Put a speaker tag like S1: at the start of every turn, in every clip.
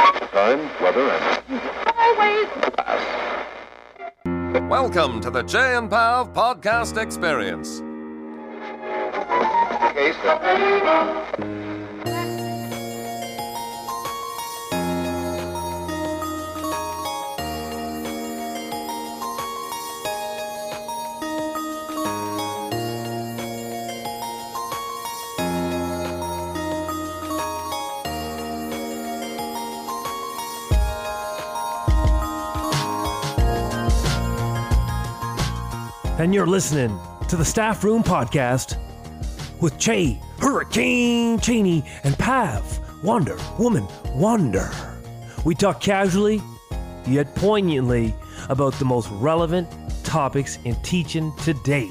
S1: Time, weather, and
S2: Welcome to the Chey and Pav podcast experience.
S3: And you're listening to the Staffroom Podcast with Chey, Hurricane Cheney, and Pav, Wonder Woman Wander. We talk casually, yet poignantly, about the most relevant topics in teaching today.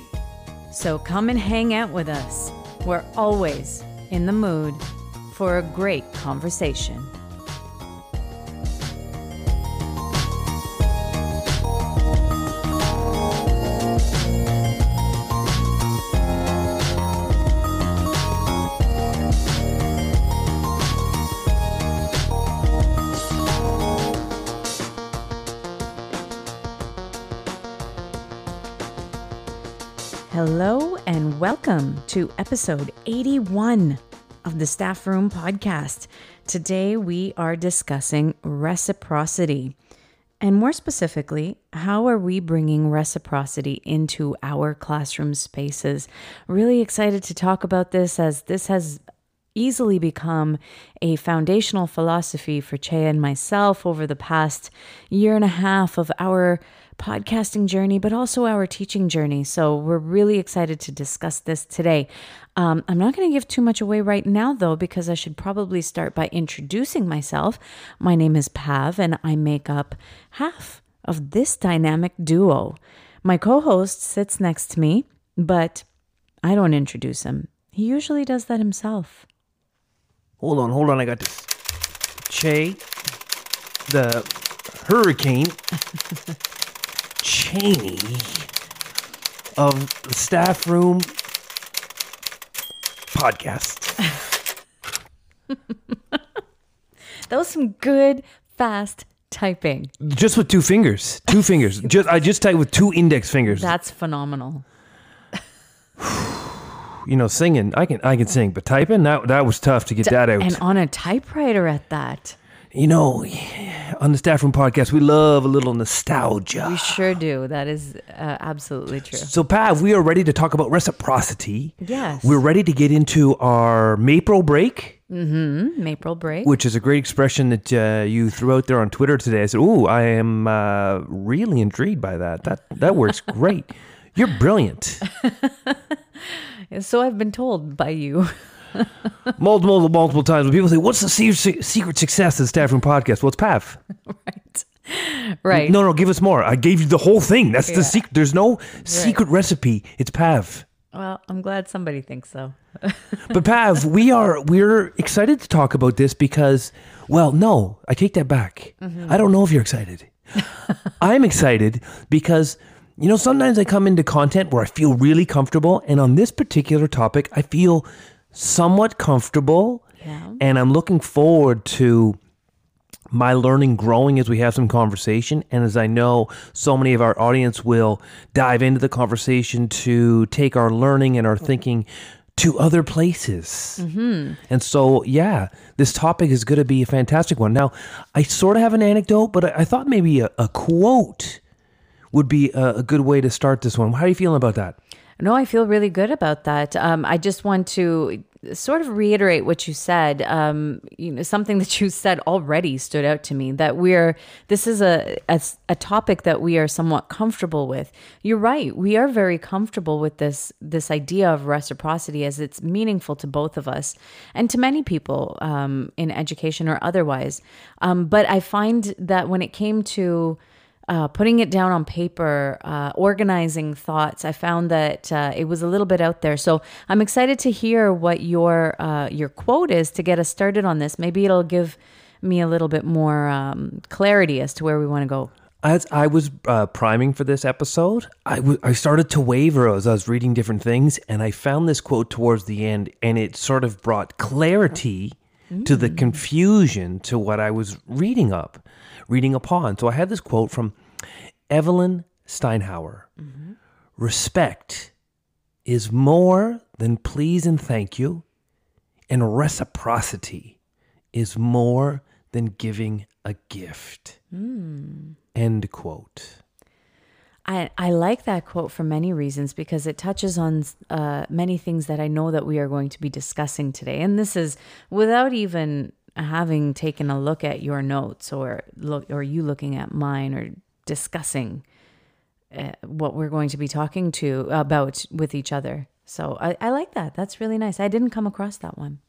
S4: So come and hang out with us. We're always in the mood for a great conversation. Welcome to episode 81 of the Staffroom Podcast. Today we are discussing reciprocity. And more specifically, how are we bringing reciprocity into our classroom spaces? Really excited to talk about this as this has easily become a foundational philosophy for Chey and myself over the past year and a half of our podcasting journey, but also our teaching journey. So we're really excited to discuss this today. Um, I'm not going to give too much away right now, though, because I should probably start by introducing myself. My name is Pav, and I make up half of this dynamic duo. My co host sits next to me, but I don't introduce him. He usually does that himself.
S3: Hold on, hold on, I got this. Chey, the Hurricane Cheney of the Staffroom Podcast.
S4: That was some good, fast typing.
S3: Just with two fingers. Two fingers. Just I just typed with two index fingers.
S4: That's phenomenal.
S3: you know, singing. I can I can sing, but typing that that was tough to get that out.
S4: And on a typewriter at that.
S3: you know, on the Staffroom Podcast, we love a little nostalgia.
S4: We sure do. That is uh, absolutely true.
S3: So, Pav, we are ready to talk about reciprocity.
S4: Yes.
S3: We're ready to get into our Maple break, Hmm.
S4: Maple break.
S3: which is a great expression that uh, you threw out there on Twitter today. I said, "Ooh, I am uh, really intrigued by that. That that works great. You're brilliant."
S4: So I've been told by you.
S3: multiple, multiple times when people say, "What's the se- secret success of the Staffroom Podcast?" Well, it's Pav.
S4: right. Right.
S3: No, no, give us more. I gave you the whole thing. That's
S4: Yeah.
S3: the secret. There's no secret recipe. It's Pav.
S4: Well, I'm glad somebody thinks so.
S3: But Pav, we are we're excited to talk about this because, well, no, I take that back. Mm-hmm. I don't know if you're excited. I'm excited because you know sometimes I come into content where I feel really comfortable, and on this particular topic, I feel somewhat comfortable,
S4: Yeah.
S3: and I'm looking forward to my learning growing as we have some conversation. And as i know so many of our audience will dive into the conversation to take our learning and our thinking to other places. Mm-hmm. And so yeah this topic is going to be a fantastic one. Now i sort of have an anecdote but i, I thought maybe a, a quote would be a, a good way to start this one how are you feeling about that
S4: No, I feel really good about that. Um, I just want to sort of reiterate what you said. Um, you know, something that you said already stood out to me that we're this is a, a a topic that we are somewhat comfortable with. You're right. We are very comfortable with this this idea of reciprocity as it's meaningful to both of us and to many people um, in education or otherwise. Um, but I find that when it came to uh, putting it down on paper, uh, organizing thoughts. I found that uh, it was a little bit out there. So I'm excited to hear what your uh, your quote is to get us started on this. Maybe it'll give me a little bit more um, clarity as to where we want to go.
S3: as I was uh, priming for this episode, I, w- I started to waver as I was reading different things, and I found this quote towards the end, and it sort of brought clarity to the confusion to what I was reading up, reading upon. So I had this quote from Evelyn Steinhauer Respect is more than please and thank you, and reciprocity is more than giving a gift. End quote.
S4: I, I like that quote for many reasons because it touches on uh, many things that I know that we are going to be discussing today. And this is without even having taken a look at your notes or look or you looking at mine or discussing uh, what we're going to be talking to about with each other. So I, I like that. That's really nice. I didn't come across that one.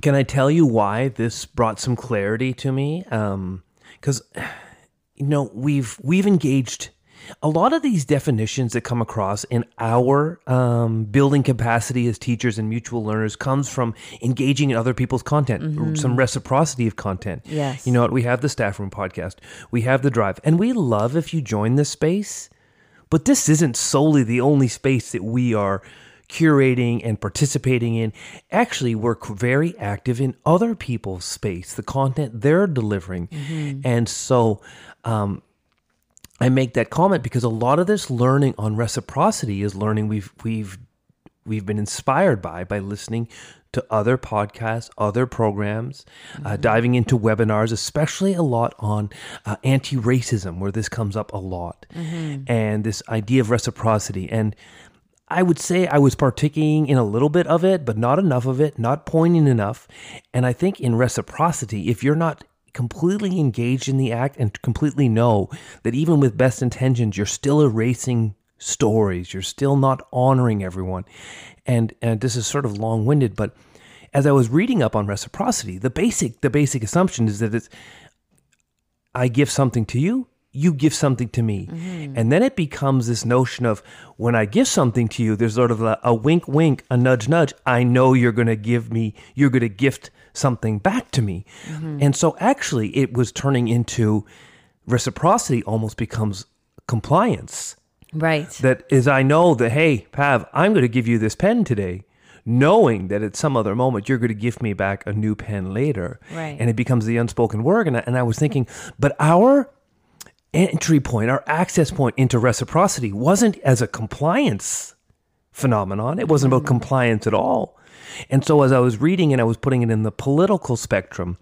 S3: Can I tell you why this brought some clarity to me? Because you know we've we've engaged a lot of these definitions that come across in our um, building capacity as teachers and mutual learners comes from engaging in other people's content, some reciprocity of content.
S4: Yes.
S3: You know what? We have the staff room podcast, we have the drive, and we love if you join this space. But this isn't solely the only space that we are curating and participating in. Actually, we're very active in other people's space, the content they're delivering. And so um, I make that comment because a lot of this learning on reciprocity is learning we've we've we've been inspired by by listening to other podcasts, other programs, uh, diving into webinars, especially a lot on uh, anti-racism, where this comes up a lot, and this idea of reciprocity. And I would say I was partaking in a little bit of it, but not enough of it, not poignant enough. And I think in reciprocity, if you're not completely engaged in the act and completely know that even with best intentions, you're still erasing stories, you're still not honoring everyone. And, and this is sort of long winded, but as I was reading up on reciprocity, the basic the basic assumption is that it's I give something to you, you give something to me. Mm-hmm. And then it becomes this notion of when I give something to you, there's sort of a, a wink, wink, a nudge, nudge. I know you're going to give me, you're going to gift something back to me. Mm-hmm. And so actually, it was turning into reciprocity almost becomes compliance.
S4: Right.
S3: That is, I know that, hey, Pav, I'm going to give you this pen today, knowing that at some other moment you're going to give me back a new pen later.
S4: Right.
S3: And it becomes the unspoken word. And I, and I was thinking, but our entry point, our access point into reciprocity wasn't as a compliance phenomenon. It wasn't about compliance at all. And so as I was reading and I was putting it in the political spectrum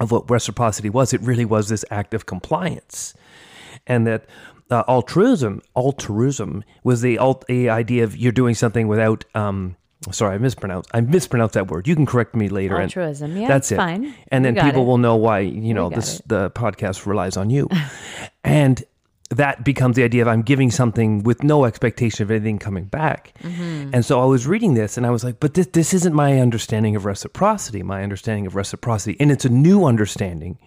S3: of what reciprocity was, it really was this act of compliance. And that uh, altruism, altruism was the, alt, the idea of you're doing something without, um, sorry, I mispronounced, I mispronounced that word. You can correct me later. and
S4: yeah,
S3: That's it.
S4: fine.
S3: And then people
S4: it.
S3: will know why, you know, this,
S4: it.
S3: the podcast relies on you. and that becomes the idea of I'm giving something with no expectation of anything coming back.
S4: Mm-hmm.
S3: And so I was reading this and I was like, but this, this isn't my understanding of reciprocity, my understanding of reciprocity. And it's a new understanding.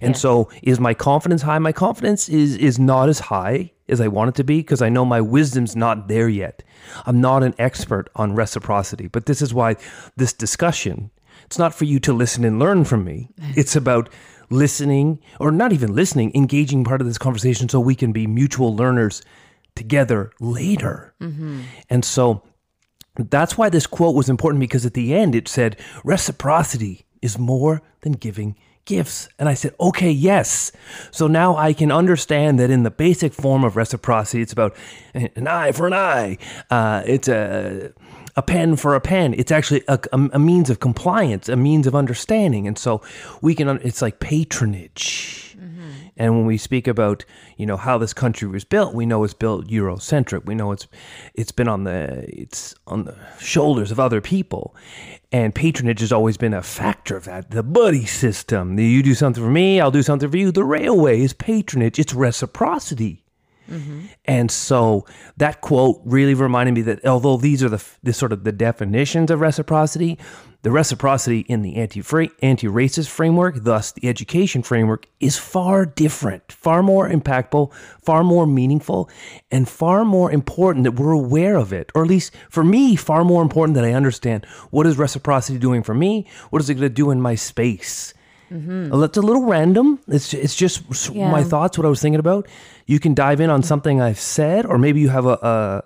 S3: And so is my confidence high? My confidence is is not as high as I want it to be because I know my wisdom's not there yet. I'm not an expert on reciprocity, but this is why this discussion, it's not for you to listen and learn from me. It's about listening or not even listening, engaging part of this conversation so we can be mutual learners together later. Mm-hmm. And so that's why this quote was important because at the end it said, reciprocity is more than giving gifts. And I said, okay, yes. So now I can understand that in the basic form of reciprocity, it's about an eye for an eye. Uh, it's a, a pen for a pen. It's actually a, a, a means of compliance, a means of understanding. And so we can, it's like patronage. And when we speak about, you know, how this country was built, we know it's built Eurocentric. We know it's it's been on the it's on the shoulders of other people. And patronage has always been a factor of that. The buddy system. The, you do something for me, I'll do something for you. The railway is patronage. It's reciprocity. Mm-hmm. And so that quote really reminded me that although these are the, the sort of the definitions of reciprocity, the reciprocity in the anti anti-racist framework, thus the education framework, is far different, far more impactful, far more meaningful, and far more important that we're aware of it. Or at least for me, far more important that I understand what is reciprocity doing for me? What is it going to do in my space? Well, That's a little random. It's it's just s- my thoughts, what I was thinking about. You can dive in on mm. something I've said, or maybe you have a, a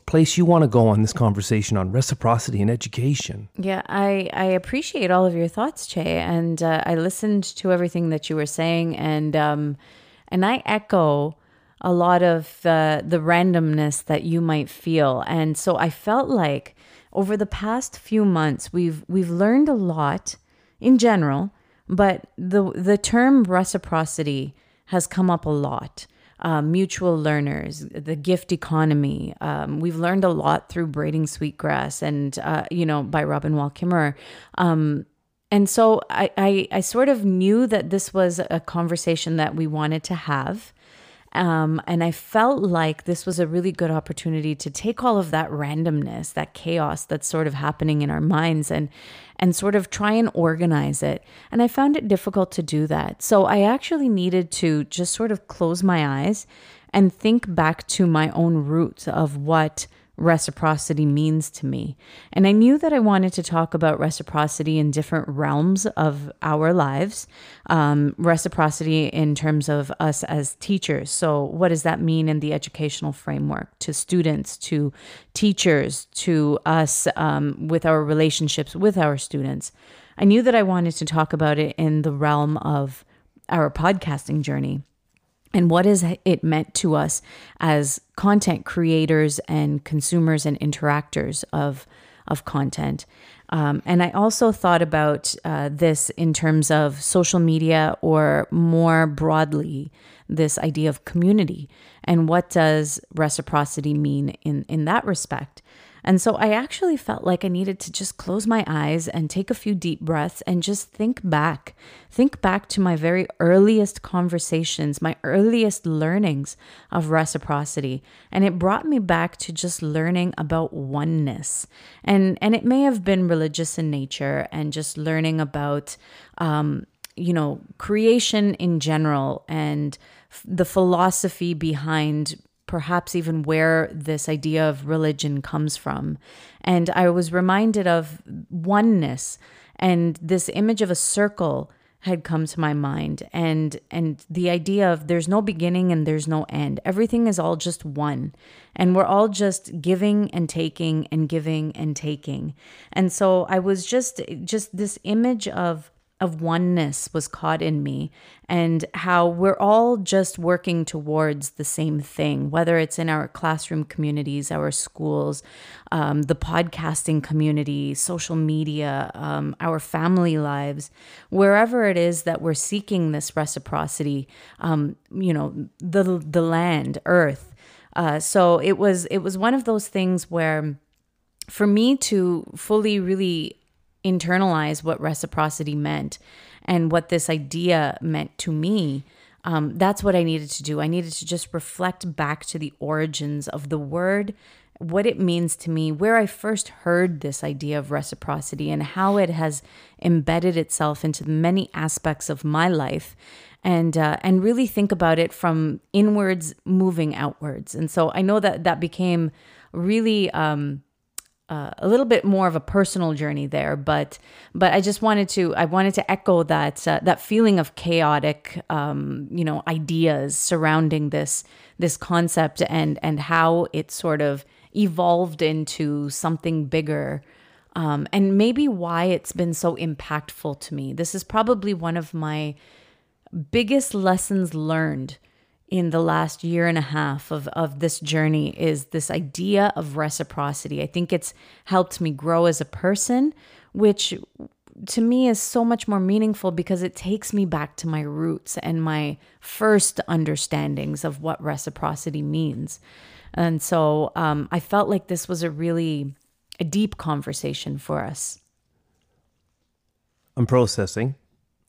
S3: place you want to go on this conversation on reciprocity and education.
S4: Yeah, I, I appreciate all of your thoughts, Chey, and uh, I listened to everything that you were saying, and um, and I echo a lot of uh, the randomness that you might feel, and so I felt like over the past few months we've we've learned a lot in general, but the the term reciprocity has come up a lot uh, mutual learners, the gift economy. Um, we've learned a lot through braiding sweetgrass and, uh, you know, by Robin Wall Kimmerer. Um, and so I, I, I sort of knew that this was a conversation that we wanted to have. Um, and I felt like this was a really good opportunity to take all of that randomness, that chaos that's sort of happening in our minds and and sort of try and organize it. And I found it difficult to do that. So I actually needed to just sort of close my eyes and think back to my own roots of what reciprocity means to me. And I knew that I wanted to talk about reciprocity in different realms of our lives. Um, reciprocity in terms of us as teachers. So, what does that mean in the educational framework to students, to teachers, to us um, with our relationships with our students? I knew that I wanted to talk about it in the realm of our podcasting journey and what is it meant to us as content creators and consumers and interactors of of content. Um, and I also thought about uh, this in terms of social media or more broadly, this idea of community and what does reciprocity mean in, in that respect. And so I actually felt like I needed to just close my eyes and take a few deep breaths and just think back. Think back to my very earliest conversations, my earliest learnings of reciprocity. And it brought me back to just learning about oneness. And, and it may have been religious in nature and just learning about, um, you know, creation in general and the philosophy behind perhaps even where this idea of religion comes from. And I was reminded of oneness and this image of a circle had come to my mind and and the idea of there's no beginning and there's no end everything is all just one and we're all just giving and taking and giving and taking and so i was just just this image of of oneness was caught in me and how we're all just working towards the same thing, whether it's in our classroom communities, our schools, um, the podcasting community, social media, um, our family lives, wherever it is that we're seeking this reciprocity, um, you know, the, the land, earth. Uh, so it was it was one of those things where for me to fully really internalize what reciprocity meant and what this idea meant to me, um, that's what I needed to do. I needed to just reflect back to the origins of the word, what it means to me, where I first heard this idea of reciprocity, and how it has embedded itself into many aspects of my life. And uh, and really think about it from inwards moving outwards. And so I know that that became really um, uh, a little bit more of a personal journey there, but but I just wanted to I wanted to echo that uh, that feeling of chaotic, um, you know, ideas surrounding this this concept and and how it sort of evolved into something bigger. Um, and maybe why it's been so impactful to me. This is probably one of my biggest lessons learned in the last year and a half of, of this journey is this idea of reciprocity. I think it's helped me grow as a person, which to me is so much more meaningful because it takes me back to my roots and my first understandings of what reciprocity means. And so um, I felt like this was a really a deep conversation for us.
S3: I'm processing.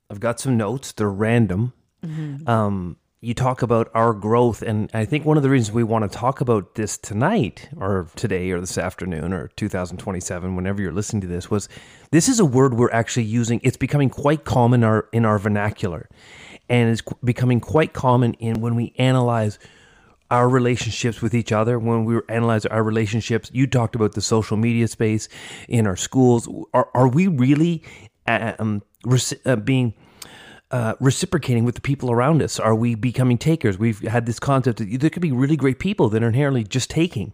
S3: I've got some notes. They're random. Mm-hmm. Um, you talk about our growth and i think one of the reasons we want to talk about this tonight or today or this afternoon or 2027 whenever you're listening to this was this is a word we're actually using it's becoming quite common in our in our vernacular. And it's becoming quite common in when we analyze our relationships with each other when we analyze our relationships you talked about the social media space in our schools. Are, are we really um, uh, being uh, reciprocating with the people around us? Are we becoming takers? We've had this concept that there could be really great people that are inherently just taking.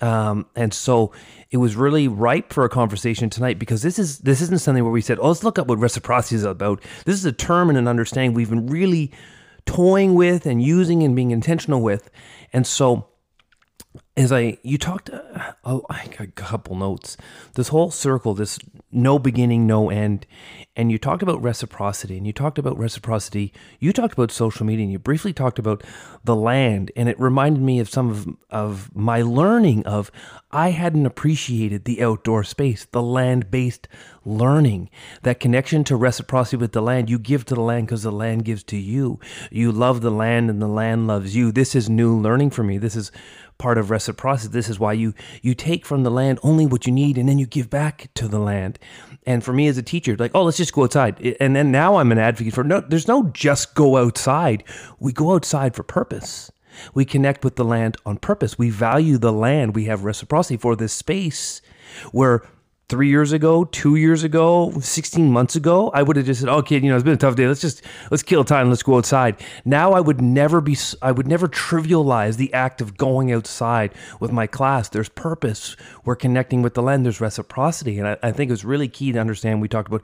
S3: Um, and so it was really ripe for a conversation tonight because this is this isn't something where we said, "Oh, let's look up what reciprocity is about." This is a term and an understanding we've been really toying with and using and being intentional with. And so as I you talked, uh, oh, a couple notes. This whole circle, this no beginning, no end, and you talked about reciprocity, and you talked about reciprocity. You talked about social media, and you briefly talked about the land, and it reminded me of some of of my learning of I hadn't appreciated the outdoor space, the land based learning, that connection to reciprocity with the land. You give to the land because the land gives to you. You love the land, and the land loves you. This is new learning for me. This is part of reciprocity. This is why you you take from the land only what you need and then you give back to the land. And for me as a teacher, like, oh, let's just go outside. And then now I'm an advocate for no, there's no just go outside. We go outside for purpose. We connect with the land on purpose. We value the land. We have reciprocity for this space where three years ago, two years ago, 16 months ago, I would have just said, okay, you know, it's been a tough day. Let's just, let's kill time. Let's go outside. Now I would never be, I would never trivialize the act of going outside with my class. There's purpose. We're connecting with the land. There's reciprocity. And I, I think it's really key to understand. We talked about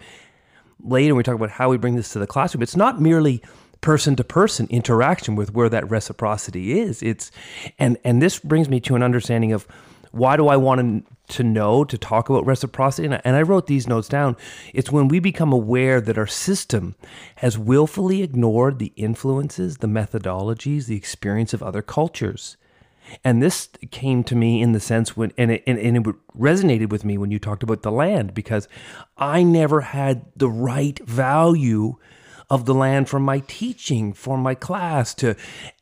S3: later, we talked about how we bring this to the classroom. It's not merely person to person interaction with where that reciprocity is. It's, and, and this brings me to an understanding of, why do I want to know to talk about reciprocity? And I, and I wrote these notes down. It's when we become aware that our system has willfully ignored the influences, the methodologies, the experience of other cultures. And this came to me in the sense when, and it, and, and it resonated with me when you talked about the land because I never had the right value of the land for my teaching, for my class, to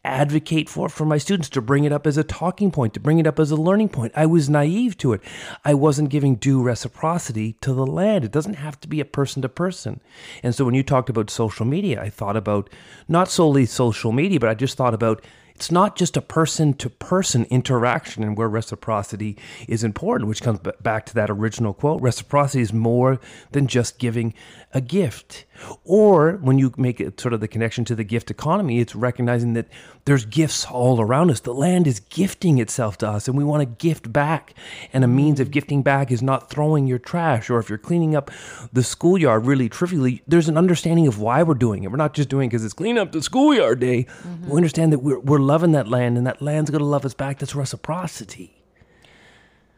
S3: advocate for for my students, to bring it up as a talking point, to bring it up as a learning point. I was naive to it. I wasn't giving due reciprocity to the land. It doesn't have to be a person to person. And so when you talked about social media, I thought about not solely social media, but I just thought about it's not just a person to person interaction and where reciprocity is important, which comes back to that original quote. Reciprocity is more than just giving a gift. Or when you make it sort of the connection to the gift economy, it's recognizing that there's gifts all around us. The land is gifting itself to us, and we want to gift back. And a means of gifting back is not throwing your trash, or if you're cleaning up the schoolyard really trivially, there's an understanding of why we're doing it. We're not just doing it because it's clean up the schoolyard day. Mm-hmm. We understand that we're, we're loving that land, and that land's going to love us back. That's reciprocity.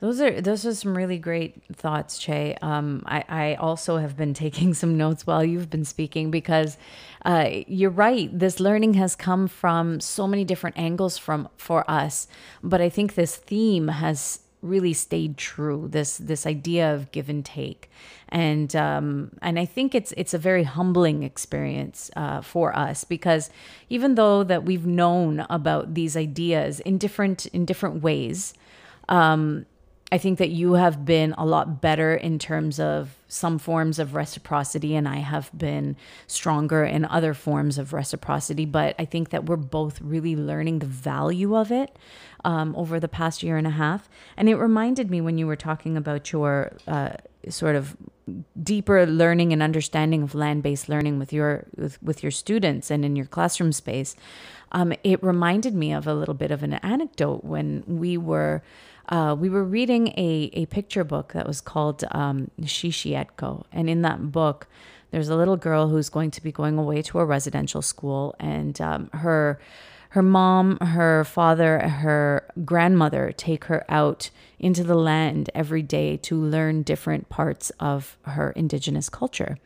S4: Those are those are some really great thoughts, Chey. Um, I, I also have been taking some notes while you've been speaking because uh, you're right. This learning has come from so many different angles from for us, but I think this theme has really stayed true. This this idea of give and take, and um, and I think it's it's a very humbling experience uh, for us because even though that we've known about these ideas in different in different ways. Um, I think that you have been a lot better in terms of some forms of reciprocity, and I have been stronger in other forms of reciprocity. But I think that we're both really learning the value of it um, over the past year and a half. And it reminded me when you were talking about your uh, sort of deeper learning and understanding of land-based learning with your with, with your students and in your classroom space. Um, it reminded me of a little bit of an anecdote when we were uh, we were reading a, a picture book that was called um, Shi-shi-etko. And in that book, there's a little girl who's going to be going away to a residential school, and um, her her mom, her father, her grandmother take her out into the land every day to learn different parts of her indigenous culture,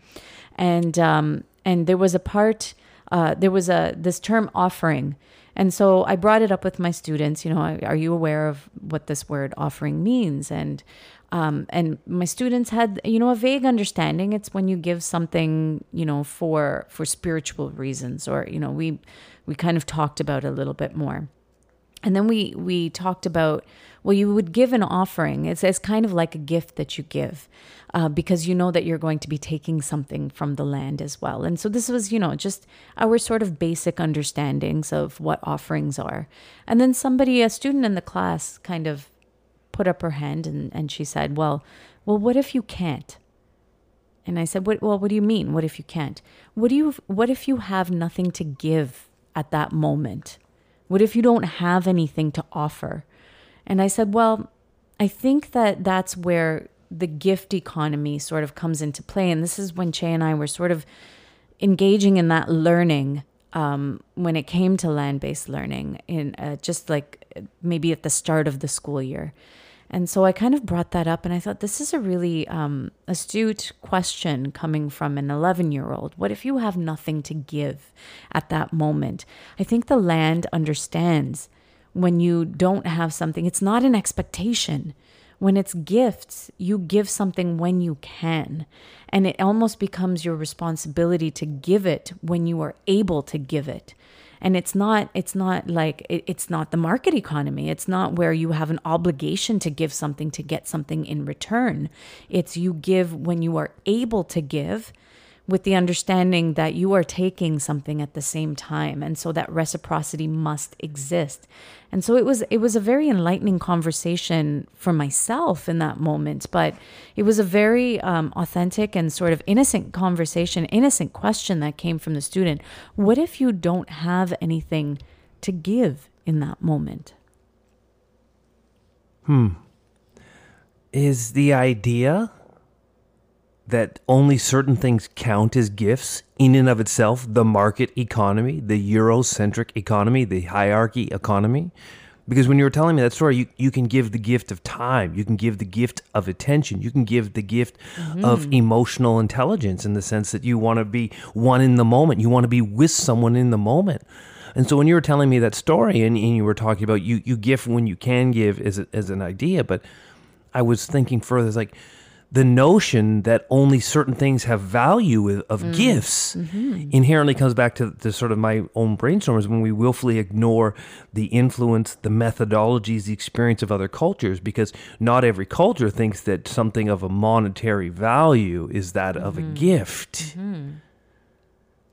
S4: and um, and there was a part, uh, there was a this term offering and so I brought it up with my students. You know, are you aware of what this word offering means? And um, and my students had you know a vague understanding. It's when you give something you know for for spiritual reasons, or you know we we kind of talked about a little bit more. And then we we talked about well, you would give an offering. It's, it's kind of like a gift that you give uh, because you know that you're going to be taking something from the land as well. And so this was, you know, just our sort of basic understandings of what offerings are. And then somebody, a student in the class, kind of put up her hand and, and she said, well, well, what if you can't? And I said, what, well, what do you mean? What if you can't? What do you, what if you have nothing to give at that moment? What if you don't have anything to offer? And I said, well, I think that that's where the gift economy sort of comes into play. And this is when Chey and I were sort of engaging in that learning um, when it came to land based learning, in uh, just like maybe at the start of the school year. And so I kind of brought that up, and I thought this is a really um, astute question coming from an 11 year old. What if you have nothing to give at that moment? I think the land understands when you don't have something, it's not an expectation. When it's gifts, you give something when you can. And it almost becomes your responsibility to give it when you are able to give it and it's not it's not like it, it's not the market economy. It's not where you have an obligation to give something to get something in return. It's you give when you are able to give with the understanding that you are taking something at the same time and so that reciprocity must exist. And so it was it was a very enlightening conversation for myself in that moment but it was a very um, authentic and sort of innocent conversation innocent question that came from the student. What if you don't have anything to give in that moment?
S3: Hmm. Is the idea that only certain things count as gifts in and of itself the market economy, the Eurocentric economy, the hierarchy economy. Because when you were telling me that story, you, you can give the gift of time, you can give the gift of attention, you can give the gift mm-hmm. of emotional intelligence in the sense that you want to be one in the moment, you want to be with someone in the moment. And so when you were telling me that story and, and you were talking about you, you gift when you can give as, a, as an idea, but I was thinking further, it's like, the notion that only certain things have value of, mm. gifts mm-hmm. inherently comes back to, to sort of my own brainstorms when we willfully ignore the influence, the methodologies, the experience of other cultures, because not every culture thinks that something of a monetary value is that mm-hmm. of a mm-hmm. gift.
S4: Mm-hmm.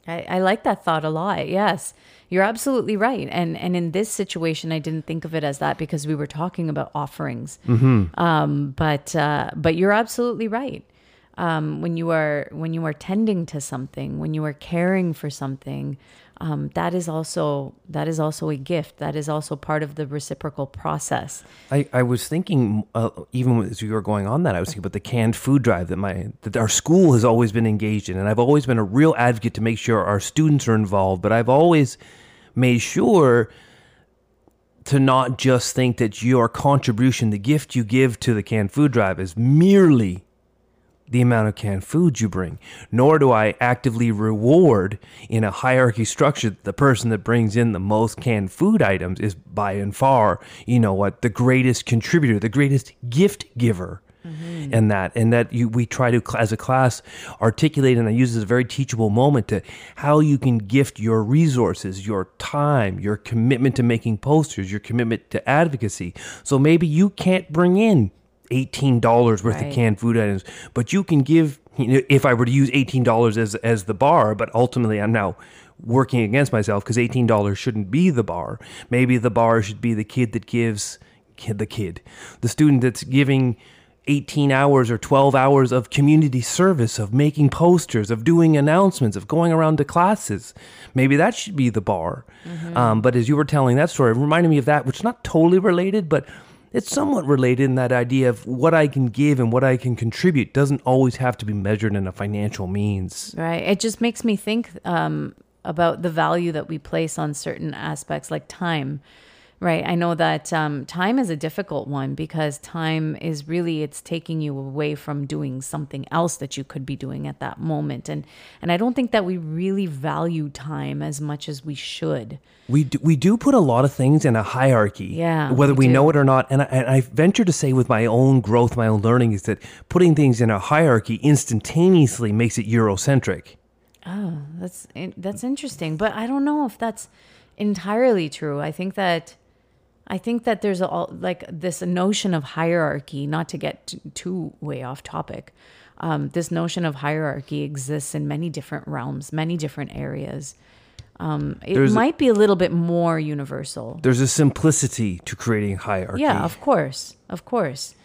S4: I, I like that thought a lot. Yes. You're absolutely right. And and in this situation, I didn't think of it as that because we were talking about offerings. Mm-hmm. Um, but uh, but you're absolutely right. Um, when you are when you are tending to something, when you are caring for something, um, that is also that is also a gift. That is also part of the reciprocal process.
S3: I, I was thinking, uh, even as you were going on that, I was thinking about the canned food drive that my that our school has always been engaged in, and I've always been a real advocate to make sure our students are involved. But I've always made sure to not just think that your contribution, the gift you give to the canned food drive, is merely the amount of canned food you bring, nor do I actively reward in a hierarchy structure the person that brings in the most canned food items is by and far, you know what, the greatest contributor, the greatest gift giver mm-hmm. and that and that you we try to as a class articulate and I use this very teachable moment to how you can gift your resources, your time, your commitment to making posters, your commitment to advocacy. So maybe you can't bring in $18 worth right. of canned food items, but you can give you know, if I were to use $18 as as the bar, but ultimately I'm now working against myself because $18 shouldn't be the bar. Maybe the bar should be the kid that gives kid, the kid, the student that's giving 18 hours or 12 hours of community service, of making posters, of doing announcements, of going around to classes. Maybe that should be the bar. Mm-hmm. Um, but as you were telling that story, it reminded me of that, which is not totally related, but it's somewhat related in that idea of what I can give and what I can contribute doesn't always have to be measured in a financial means.
S4: Right. It just makes me think um, about the value that we place on certain aspects like time Right. I know that um, time is a difficult one because time is really it's taking you away from doing something else that you could be doing at that moment, and and I don't think that we really value time as much as we should.
S3: We do, we do put a lot of things in a hierarchy,
S4: yeah,
S3: whether we, we know it or not. And I, and I venture to say, with my own growth, my own learning, is that putting things in a hierarchy instantaneously makes it Eurocentric.
S4: Oh, that's that's interesting, but I don't know if that's entirely true. I think that I think that there's all like this notion of hierarchy, not to get too, too way off topic. Um, this notion of hierarchy exists in many different realms, many different areas. Um, it there's might a, be a little bit more universal.
S3: There's a simplicity to creating hierarchy.
S4: Yeah, of course, of course.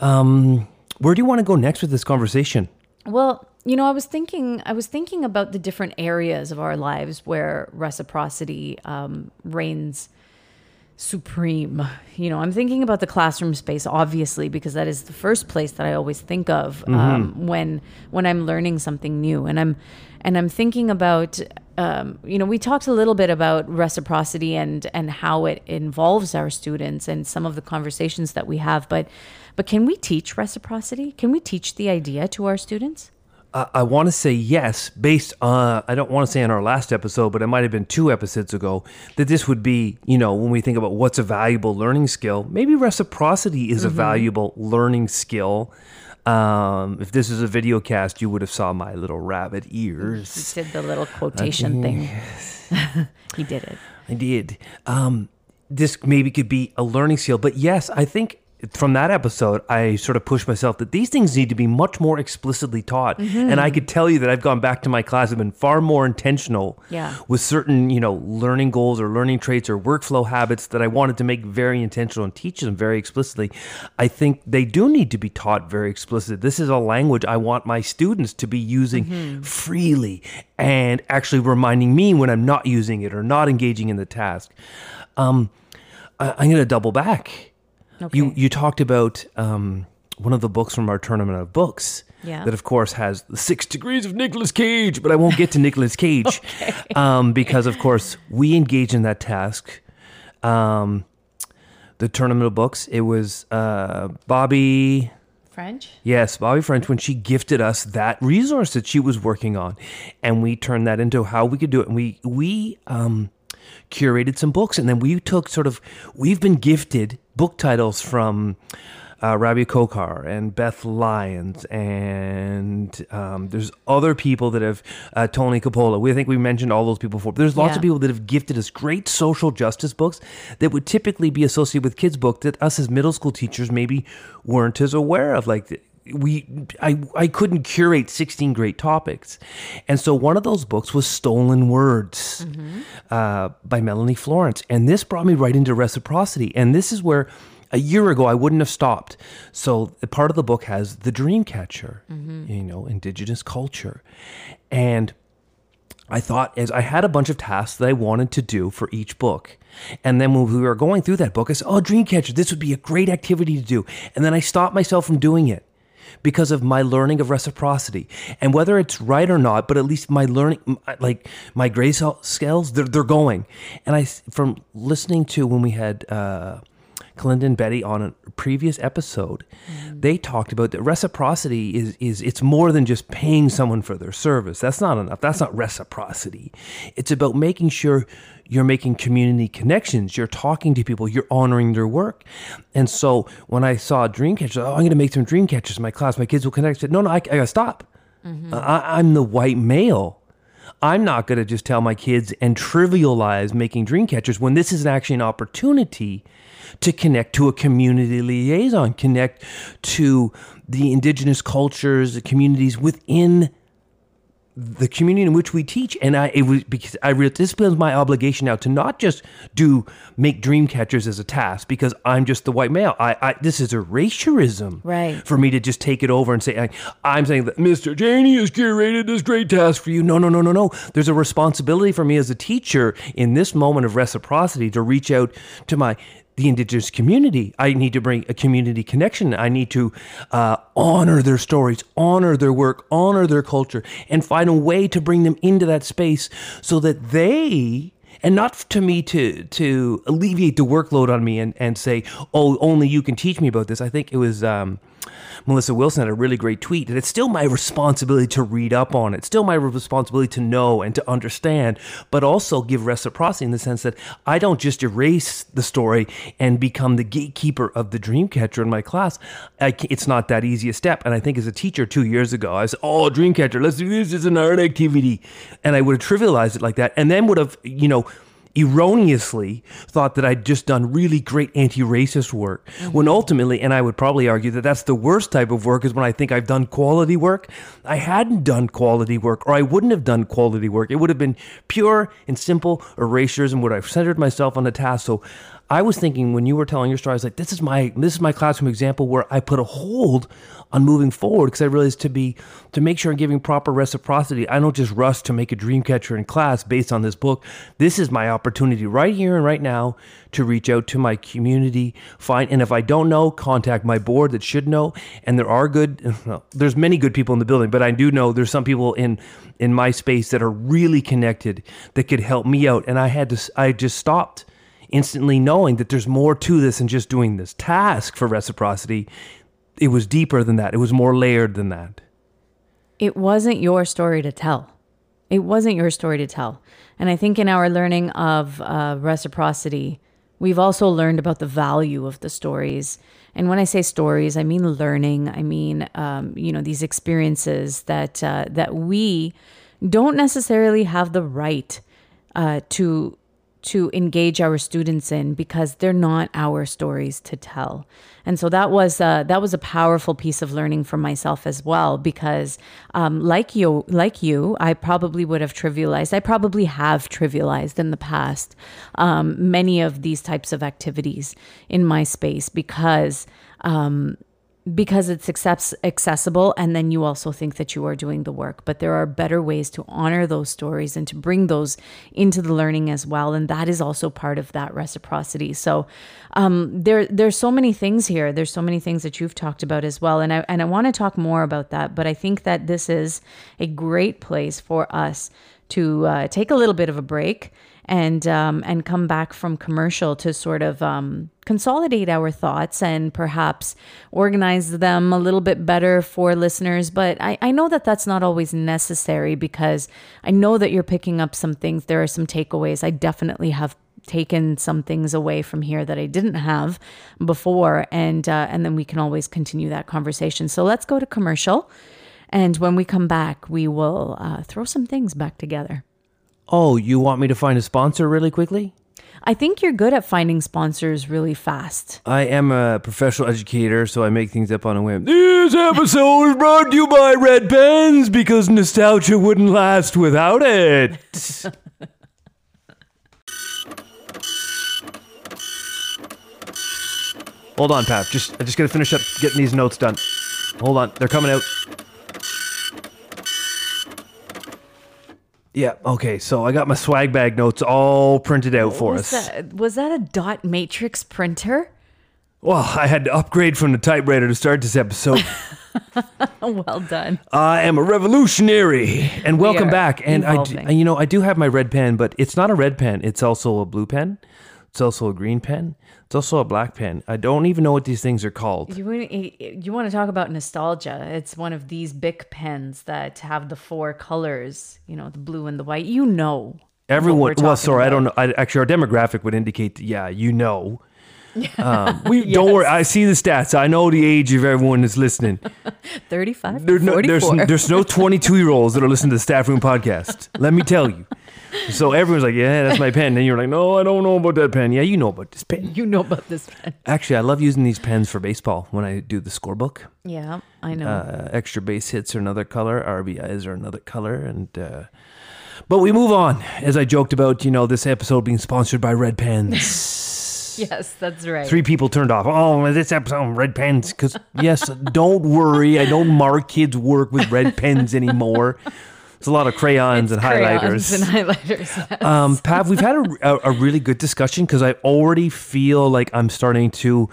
S3: Um, where do you want to go next with this conversation?
S4: Well, you know, I was thinking, I was thinking about the different areas of our lives where reciprocity um, reigns supreme. You know, I'm thinking about the classroom space, obviously, because that is the first place that I always think of um, when when I'm learning something new, and I'm and I'm thinking about. Um, you know, we talked a little bit about reciprocity and and how it involves our students and some of the conversations that we have, but but can we teach reciprocity? Can we teach the idea to our students?
S3: I, I want to say yes, based on, I don't want to say in our last episode, but it might have been two episodes ago, that this would be, you know, when we think about what's a valuable learning skill, maybe reciprocity is a valuable learning skill. Um, if this is a video cast, you would have saw my little rabbit ears.
S4: He did the little quotation thing. he did it.
S3: I did. Um, this maybe could be a learning skill, but yes, I think from that episode, I sort of pushed myself that these things need to be much more explicitly taught. And I could tell you that I've gone back to my class and been far more intentional
S4: Yeah.
S3: with certain, you know, learning goals or learning traits or workflow habits that I wanted to make very intentional and teach them very explicitly. I think they do need to be taught very explicitly. This is a language I want my students to be using freely and actually reminding me when I'm not using it or not engaging in the task. Um, I, I'm going to double back. You
S4: Okay.
S3: you talked about um, one of the books from our tournament of books.
S4: Yeah.
S3: That of course has the six degrees of Nicolas Cage, but I won't get to Nicolas Cage um, because of course we engage in that task. Um, the tournament of books. It was uh, Bobby.
S4: French?
S3: Yes, Bobby French, when she gifted us that resource that she was working on, and we turned that into how we could do it. And we we um, curated some books, and then we took sort of we've been gifted book titles from uh, Rabia Khokhar and Beth Lyons, and um, there's other people that have uh, Tony Capola. We I think we mentioned all those people before. But there's lots
S4: Yeah.
S3: of people that have gifted us great social justice books that would typically be associated with kids' book that us as middle school teachers maybe weren't as aware of. Like we, I, I couldn't curate 16 great topics, and so one of those books was Stolen Words uh, by Melanie Florence, and this brought me right into reciprocity, and this is where. A year ago, I wouldn't have stopped. So, part of the book has the dream catcher, you know, indigenous culture. And I thought as I had a bunch of tasks that I wanted to do for each book. And then when we were going through that book, I said, Oh, Dreamcatcher, this would be a great activity to do. And then I stopped myself from doing it because of my learning of reciprocity. And whether it's right or not, but at least my learning, like my grade scale- scales, they're, they're going. And I, from listening to when we had, uh, Clinton and Betty on a previous episode, mm. they talked about that reciprocity is is it's more than just paying someone for their service. That's not enough. That's not reciprocity. It's about making sure you're making community connections. You're talking to people. You're honoring their work. And so when I saw Dreamcatcher, oh, I'm going to make some Dreamcatchers in my class. My kids will connect. I said, no, no, I, I got to stop. Mm-hmm. I, I'm the white male. I'm not going to just tell my kids and trivialize making dream catchers when this is actually an opportunity to connect to a community liaison, connect to the indigenous cultures, the communities within the community in which we teach. And I, it was because I this was my obligation now to not just do make dream catchers as a task because I'm just the white male. I, I this is erasurism,
S4: Right.
S3: For me to just take it over and say I, I'm saying that Mr. Cheney has curated this great task for you. No, no, no, no, no. There's a responsibility for me as a teacher in this moment of reciprocity to reach out to my the indigenous community. I need to bring a community connection. I need to uh, honor their stories, honor their work, honor their culture, and find a way to bring them into that space so that they. And not to me to to alleviate the workload on me and, and say, oh, only you can teach me about this. I think it was um, Melissa Wilson had a really great tweet and it's still my responsibility to read up on it, still my responsibility to know and to understand, but also give reciprocity in the sense that I don't just erase the story and become the gatekeeper of the dream catcher in my class. I it's not that easy a step. And I think as a teacher two years ago, I said, oh, dream catcher, let's do this as an art activity. And I would have trivialized it like that and then would have, you know, erroneously thought that I'd just done really great anti-racist work. Mm-hmm. When ultimately and I would probably argue that that's the worst type of work is when I think I've done quality work. I hadn't done quality work or I wouldn't have done quality work. It would have been pure and simple erasures and would have centered myself on the task. So I was thinking when you were telling your story, I was like, this is my this is my classroom example where I put a hold on moving forward because I realized to be to make sure I'm giving proper reciprocity. I don't just rush to make a dream catcher in class based on this book. This is my opportunity right here and right now to reach out to my community, find and if I don't know, contact my board that should know. And there are good well, there's many good people in the building, but I do know there's some people in in my space that are really connected that could help me out. And I had to I just stopped instantly knowing that there's more to this than just doing this task for reciprocity it was deeper than that. It was more layered than that.
S4: It wasn't your story to tell. It wasn't your story to tell. And I think in our learning of uh, reciprocity, we've also learned about the value of the stories. And when I say stories, I mean learning. I mean, um, you know, these experiences that uh, that we don't necessarily have the right uh, to to engage our students in because they're not our stories to tell. And so that was uh, that was a powerful piece of learning for myself as well because um, like you like you I probably would have trivialized I probably have trivialized in the past um, many of these types of activities in my space because um, because it's accessible and then you also think that you are doing the work. But there are better ways to honor those stories and to bring those into the learning as well and that is also part of that reciprocity. So um, there there's so many things here. There's so many things that you've talked about as well and I, and I want to talk more about that but I think that this is a great place for us to uh, take a little bit of a break and um, and come back from commercial to sort of um, consolidate our thoughts and perhaps organize them a little bit better for listeners. But I, I know that that's not always necessary because I know that you're picking up some things. There are some takeaways. I definitely have taken some things away from here that I didn't have before, and uh, and then we can always continue that conversation. So let's go to commercial. And when we come back, we will uh, throw some things back together.
S3: Oh, you want me to find a sponsor really quickly?
S4: I think you're good at finding sponsors really fast.
S3: I am a professional educator, so I make things up on a whim. This episode is brought to you by Red Pens because nostalgia wouldn't last without it. Hold on, Pat. Just I just gotta finish up getting these notes done. Hold on, they're coming out. Yeah. Okay. So I got my swag bag notes all printed out for
S4: was
S3: us.
S4: That, was that a dot matrix printer?
S3: Well, I had to upgrade from the typewriter to start this episode.
S4: well done.
S3: I am a revolutionary, and welcome
S4: are
S3: back. And I, do,
S4: evolving.
S3: and you know, I do have my red pen, but it's not a red pen. It's also a blue pen. It's also a green pen. It's also a black pen. I don't even know what these things are called.
S4: You want- you want to talk about nostalgia? It's one of these Bic pens that have the four colors. You know, the blue and the white. You know.
S3: Everyone, well, sorry, I don't know. I, actually, our demographic would indicate, yeah, you know. Um, we don't worry. I see the stats. I know the age of everyone that's listening.
S4: 35
S3: There's no, there's, there's no 22 year olds that are listening to the Staffroom Podcast. Let me tell you. So everyone's like, yeah, that's my pen. And you're like, no, I don't know about that pen. Yeah, you know about this pen.
S4: you know about this pen.
S3: Actually, I love using these pens for baseball when I do the scorebook.
S4: Yeah, I know.
S3: Uh, extra base hits are another color, RBIs are another color, and uh, but we move on. As I joked about, you know, this episode being sponsored by Red Pens.
S4: yes, that's right.
S3: Three people turned off. Oh, this episode red pens. Because yes, don't worry, I don't mark kids' work with red pens anymore. It's a lot of crayons and
S4: Crayons
S3: highlighters.
S4: and highlighters. yes.
S3: Um, Pav, we've had a, a, a really good discussion because I already feel like I'm starting to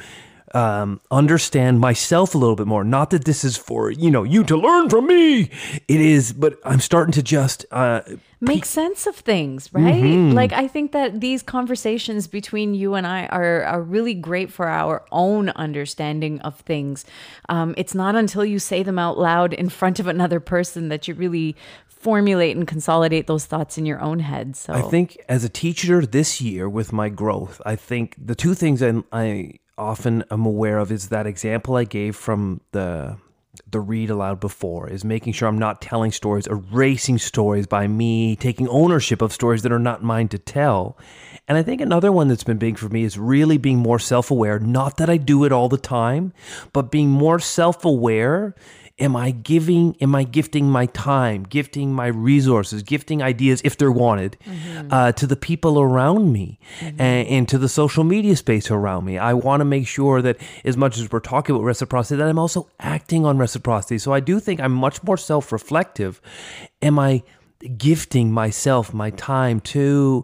S3: um, understand myself a little bit more. Not that this is for you know you to learn from me. It is, but I'm starting to just uh,
S4: make sense of things, right?
S3: Mm-hmm.
S4: Like I think that these conversations between you and I are are really great for our own understanding of things. Um, it's not until you say them out loud in front of another person that you really formulate and consolidate those thoughts in your own head. So
S3: I think as a teacher this year with my growth, I think the two things I, I often am aware of is that example I gave from the the read aloud before is making sure I'm not telling stories, erasing stories by me taking ownership of stories that are not mine to tell. And I think another one that's been big for me is really being more self aware. Not that I do it all the time, but being more self aware am I giving, am I gifting my time, gifting my resources, gifting ideas if they're wanted uh, to the people around me and, and to the social media space around me? I want to make sure that as much as we're talking about reciprocity, that I'm also acting on reciprocity. So I do think I'm much more self reflective. Am I gifting myself, my time to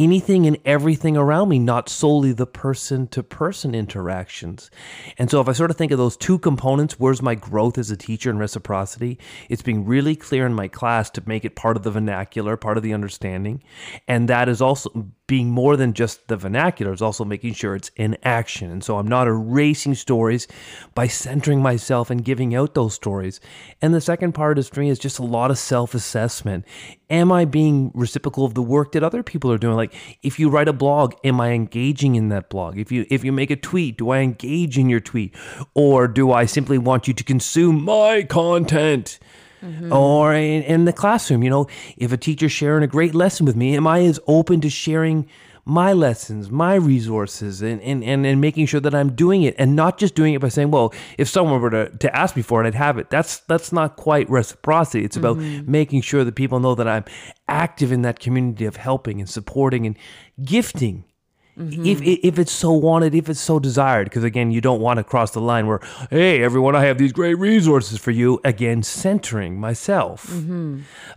S3: anything and everything around me, not solely the person to person interactions. And so, if I sort of think of those two components, where's my growth as a teacher and reciprocity? It's being really clear in my class to make it part of the vernacular, part of the understanding. And that is also being more than just the vernacular, it's also making sure it's in action. And so I'm not erasing stories by centering myself and giving out those stories. And the second part is for me is just a lot of self assessment. Am I being reciprocal of the work that other people are doing? Like if you write a blog, am I engaging in that blog? If you if you make a tweet, do I engage in your tweet? Or do I simply want you to consume my content? Mm-hmm. Or in, in the classroom, you know, if a teacher's sharing a great lesson with me, am I as open to sharing my lessons, my resources, and, and, and, and making sure that I'm doing it and not just doing it by saying, well, if someone were to, to ask me for it, I'd have it. That's that's not quite reciprocity. It's about mm-hmm. making sure that people know that I'm active in that community of helping and supporting and gifting if if it's so wanted, if it's so desired, because again, you don't want to cross the line where, hey, everyone, I have these great resources for you. Again, centering myself.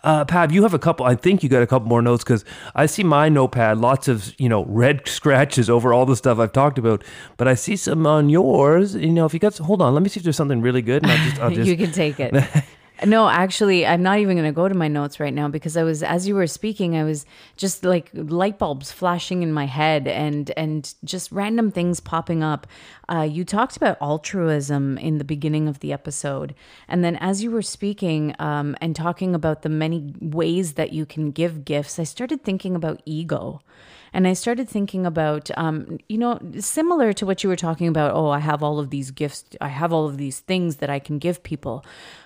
S3: Uh, Pav, you have a couple. I think you got a couple more notes because I see my notepad, lots of you know red scratches over all the stuff I've talked about. But I see some on yours. You know, if you got, hold on, let me see if there's something really good. And I'll just, I'll just
S4: you can take it. no, actually, I'm not even going to go to my notes right now because I was, as you were speaking, I was just like light bulbs flashing in my head and and just random things popping up. Uh, you talked about altruism in the beginning of the episode, and then as you were speaking um, and talking about the many ways that you can give gifts, I started thinking about ego. And I started thinking about, um, you know, similar to what you were talking about. Oh, I have all of these gifts. I have all of these things that I can give people.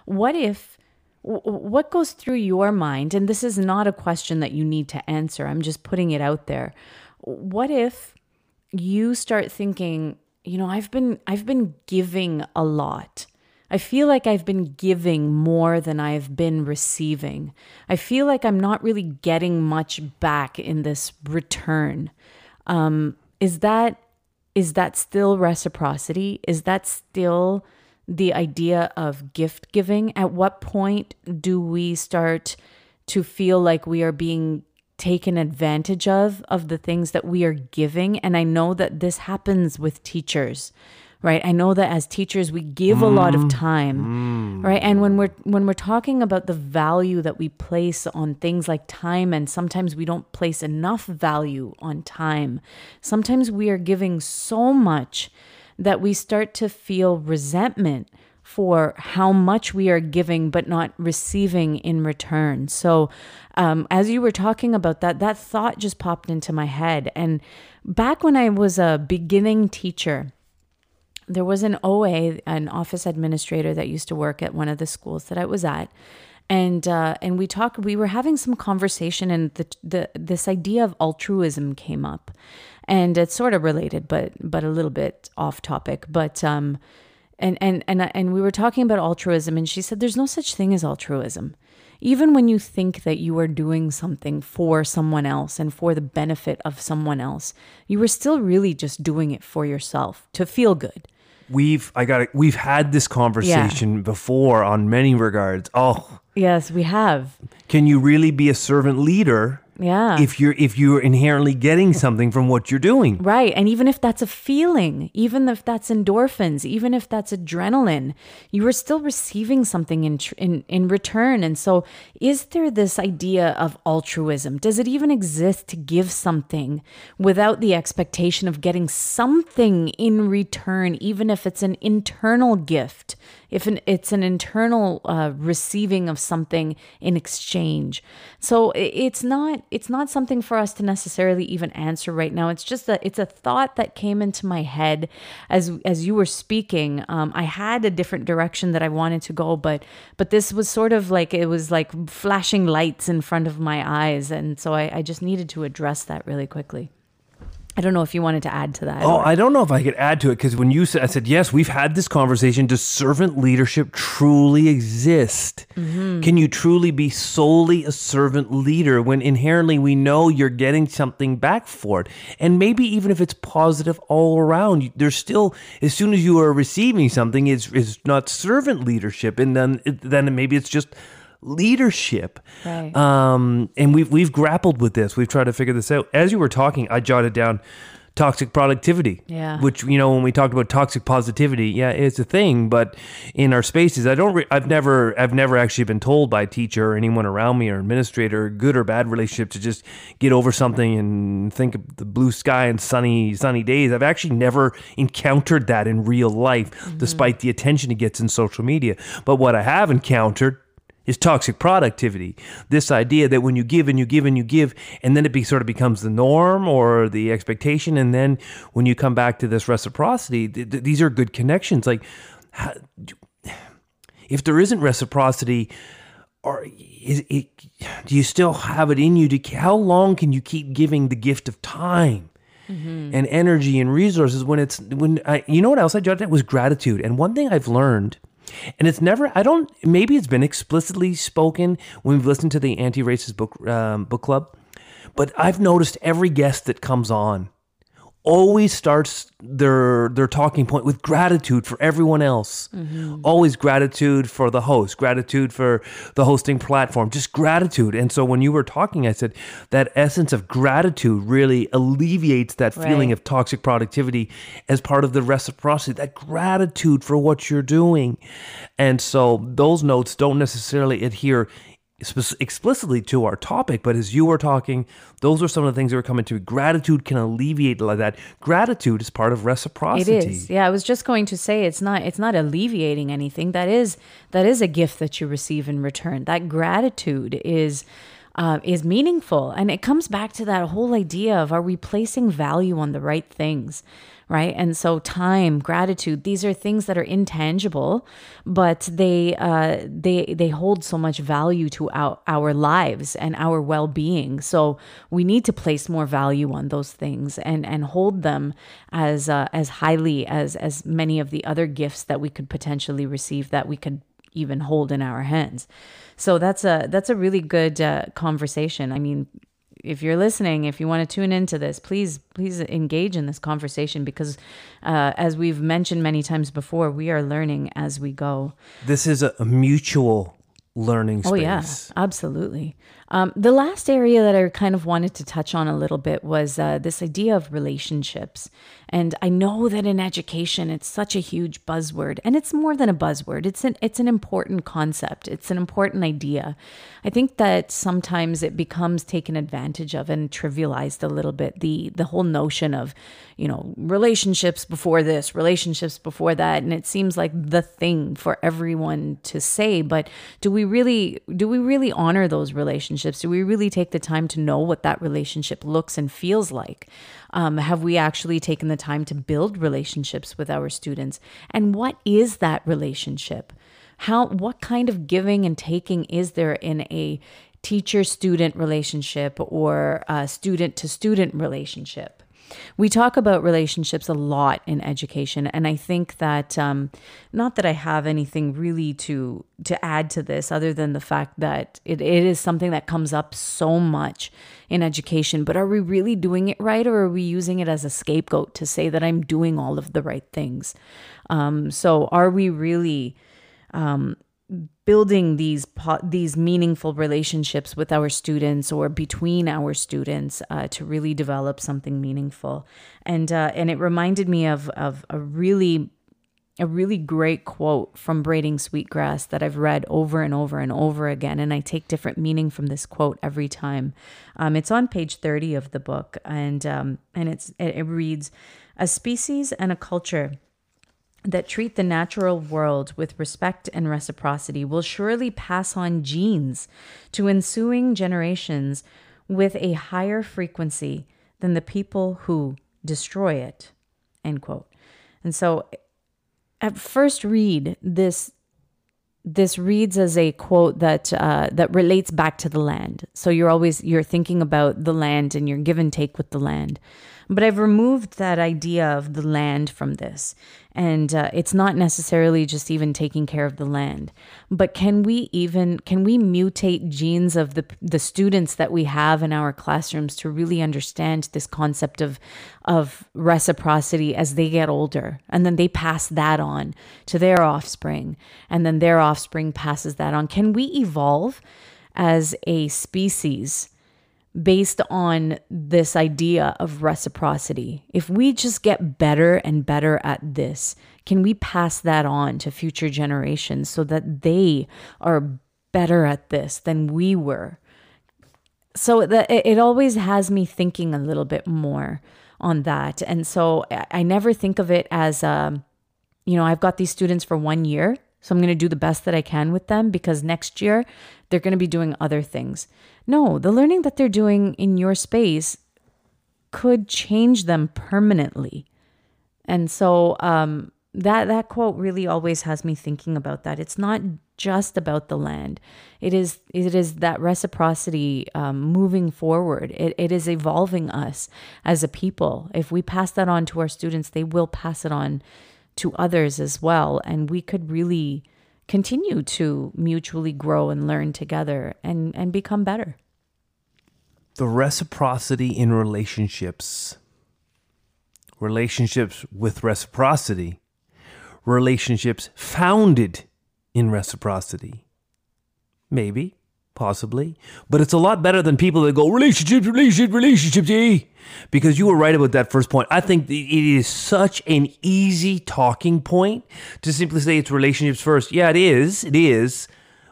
S4: What if, what goes through your mind? And this is not a question that you need to answer. I'm just putting it out there. What if you start thinking, you know, I've been, I've been giving a lot. I feel like I've been giving more than I've been receiving. I feel like I'm not really getting much back in this return. Um, is that is that still reciprocity? Is that still the idea of gift giving? At what point do we start to feel like we are being taken advantage of of the things that we are giving? And I know that this happens with teachers right i know that as teachers we give a lot of mm. time mm. right and when we're when we're talking about the value that we place on things like time and sometimes we don't place enough value on time sometimes we are giving so much that we start to feel resentment for how much we are giving but not receiving in return. So, um, as you were talking about that, that thought just popped into my head. And back when I was a beginning teacher, there was an OA, an office administrator that used to work at one of the schools that I was at. And uh, and we talked. We were having some conversation, and the the this idea of altruism came up, and it's sort of related, but but a little bit off topic. But um, and and and and we were talking about altruism, and she said, "There's no such thing as altruism." Even when you think that you are doing something for someone else and for the benefit of someone else, you are still really just doing it for yourself to feel good.
S3: we've I got we've had this conversation before on many regards. Oh,
S4: Yes, we have.
S3: can you really be a servant leader
S4: Yeah.
S3: if you're if you're inherently getting something from what you're doing?
S4: Right. And even if that's a feeling, even if that's endorphins, even if that's adrenaline, you are still receiving something in, tr- in, in return. And so, is there this idea of altruism? Does it even exist to give something without the expectation of getting something in return, even if it's an internal gift? If an, it's an internal uh, receiving of something in exchange, so it's not it's not something for us to necessarily even answer right now. It's just a it's a thought that came into my head as as you were speaking. Um, I had a different direction that I wanted to go, but but this was sort of like it was like flashing lights in front of my eyes, and so I, I just needed to address that really quickly. I don't know if you wanted to add to that.
S3: Oh,
S4: or-
S3: I don't know if I could add to it because when you said, I said, yes, we've had this conversation. Does servant leadership truly exist? Mm-hmm. Can you truly be solely a servant leader when inherently we know you're getting something back for it? And maybe even if it's positive all around, there's still, as soon as you are receiving something, it's, it's not servant leadership. And then, it, then maybe it's just leadership.
S4: Right.
S3: Um, and we've we've grappled with this. We've tried to figure this out. As you were talking, I jotted down toxic productivity.
S4: Yeah.
S3: Which you know when we talked about toxic positivity, yeah, it's a thing. But in our spaces, I don't. Re- I've never. I've never actually been told by a teacher or anyone around me or administrator, good or bad relationship, to just get over something and think of the blue sky and sunny sunny days. I've actually never encountered that in real life, despite the attention it gets in social media. But what I have encountered is toxic productivity. This idea that when you give and you give and you give, and then it be, sort of becomes the norm or the expectation, and then when you come back to this reciprocity, th- th- these are good connections. Like, how, if there isn't reciprocity, or is it, do you still have it in you to how long can you keep giving the gift of time? Mm-hmm. and energy and resources when it's when I you know what else I jotted down was gratitude. And one thing I've learned, and it's never I don't maybe it's been explicitly spoken when we've listened to the anti-racist book um, book club, but I've noticed every guest that comes on always starts their their talking point with gratitude for everyone else. Mm-hmm. Always gratitude for the host, gratitude for the hosting platform, just gratitude. And so when you were talking, I said that essence of gratitude really alleviates that feeling of toxic productivity as part of the reciprocity, that gratitude for what you're doing. And so those notes don't necessarily adhere explicitly to our topic, but as you were talking, those are some of the things that were coming to me. Gratitude can alleviate like that. Gratitude is part of reciprocity.
S4: It is. Yeah, I was just going to say it's not it's not alleviating anything. That is that is a gift that you receive in return. That gratitude is uh, is meaningful, and it comes back to that whole idea of are we placing value on the right things, right? And so time, gratitude, these are things that are intangible, but they uh, they they hold so much value to our our lives and our well being. So we need to place more value on those things and and hold them as uh, as highly as as many of the other gifts that we could potentially receive that we could even hold in our hands. So that's a that's a really good uh, conversation. I mean, if you're listening, if you want to tune into this, please please engage in this conversation because, uh, as we've mentioned many times before, we are learning as we go.
S3: This is a, a mutual learning space.
S4: Oh yeah, absolutely. Um, the last area that I kind of wanted to touch on a little bit was uh, this idea of relationships. And I know that in education, it's such a huge buzzword, and it's more than a buzzword. It's an it's an important concept. It's an important idea. I think that sometimes it becomes taken advantage of and trivialized a little bit. The the whole notion of, you know, relationships before this, relationships before that, and it seems like the thing for everyone to say. But do we really do we really honor those relationships? Do we really take the time to know what that relationship looks and feels like? Um, have we actually taken the time to build relationships with our students? And what is that relationship? How what kind of giving and taking is there in a teacher student relationship or a student to student relationship? We talk about relationships a lot in education, and I think that um, not that I have anything really to to add to this, other than the fact that it, it is something that comes up so much in education. But are we really doing it right, or are we using it as a scapegoat to say that I'm doing all of the right things? Um, so, are we really? Building these po- these meaningful relationships with our students or between our students uh, to really develop something meaningful and uh, and it reminded me of of a really a really great quote from Braiding Sweetgrass that I've read over and over and over again, and I take different meaning from this quote every time. Um, it's on page thirty of the book, and um, and it's it, it reads, "A species and a culture that treat the natural world with respect and reciprocity will surely pass on genes to ensuing generations with a higher frequency than the people who destroy it. End quote. And so at first read this this reads as a quote that uh, that relates back to the land. So you're always you're thinking about the land and your give and take with the land. But I've removed that idea of the land from this. And uh, it's not necessarily just even taking care of the land, but can we even can we mutate genes of the the students that we have in our classrooms to really understand this concept of of reciprocity as they get older, and then they pass that on to their offspring, and then their offspring passes that on. Can we evolve as a species? Based on this idea of reciprocity. If we just get better and better at this, can we pass that on to future generations so that they are better at this than we were? So that it always has me thinking a little bit more on that. And so I never think of it as um, you know, I've got these students for 1 year, so I'm going to do the best that I can with them because next year they're going to be doing other things. No, the learning that they're doing in your space could change them permanently. And so um, that that quote really always has me thinking about that. It's not just about the land. It is it is that reciprocity um, moving forward. It, it is evolving us as a people. If we pass that on to our students, they will pass it on to others as well, and we could really continue to mutually grow and learn together and, and become better.
S3: The reciprocity in relationships, relationships with reciprocity, relationships founded in reciprocity. Maybe possibly. But it's a lot better than people that go relationships, relationships, relationships, eh? Because you were right about that first point. I think it is such an easy talking point to simply say it's relationships first. Yeah, it is. It is.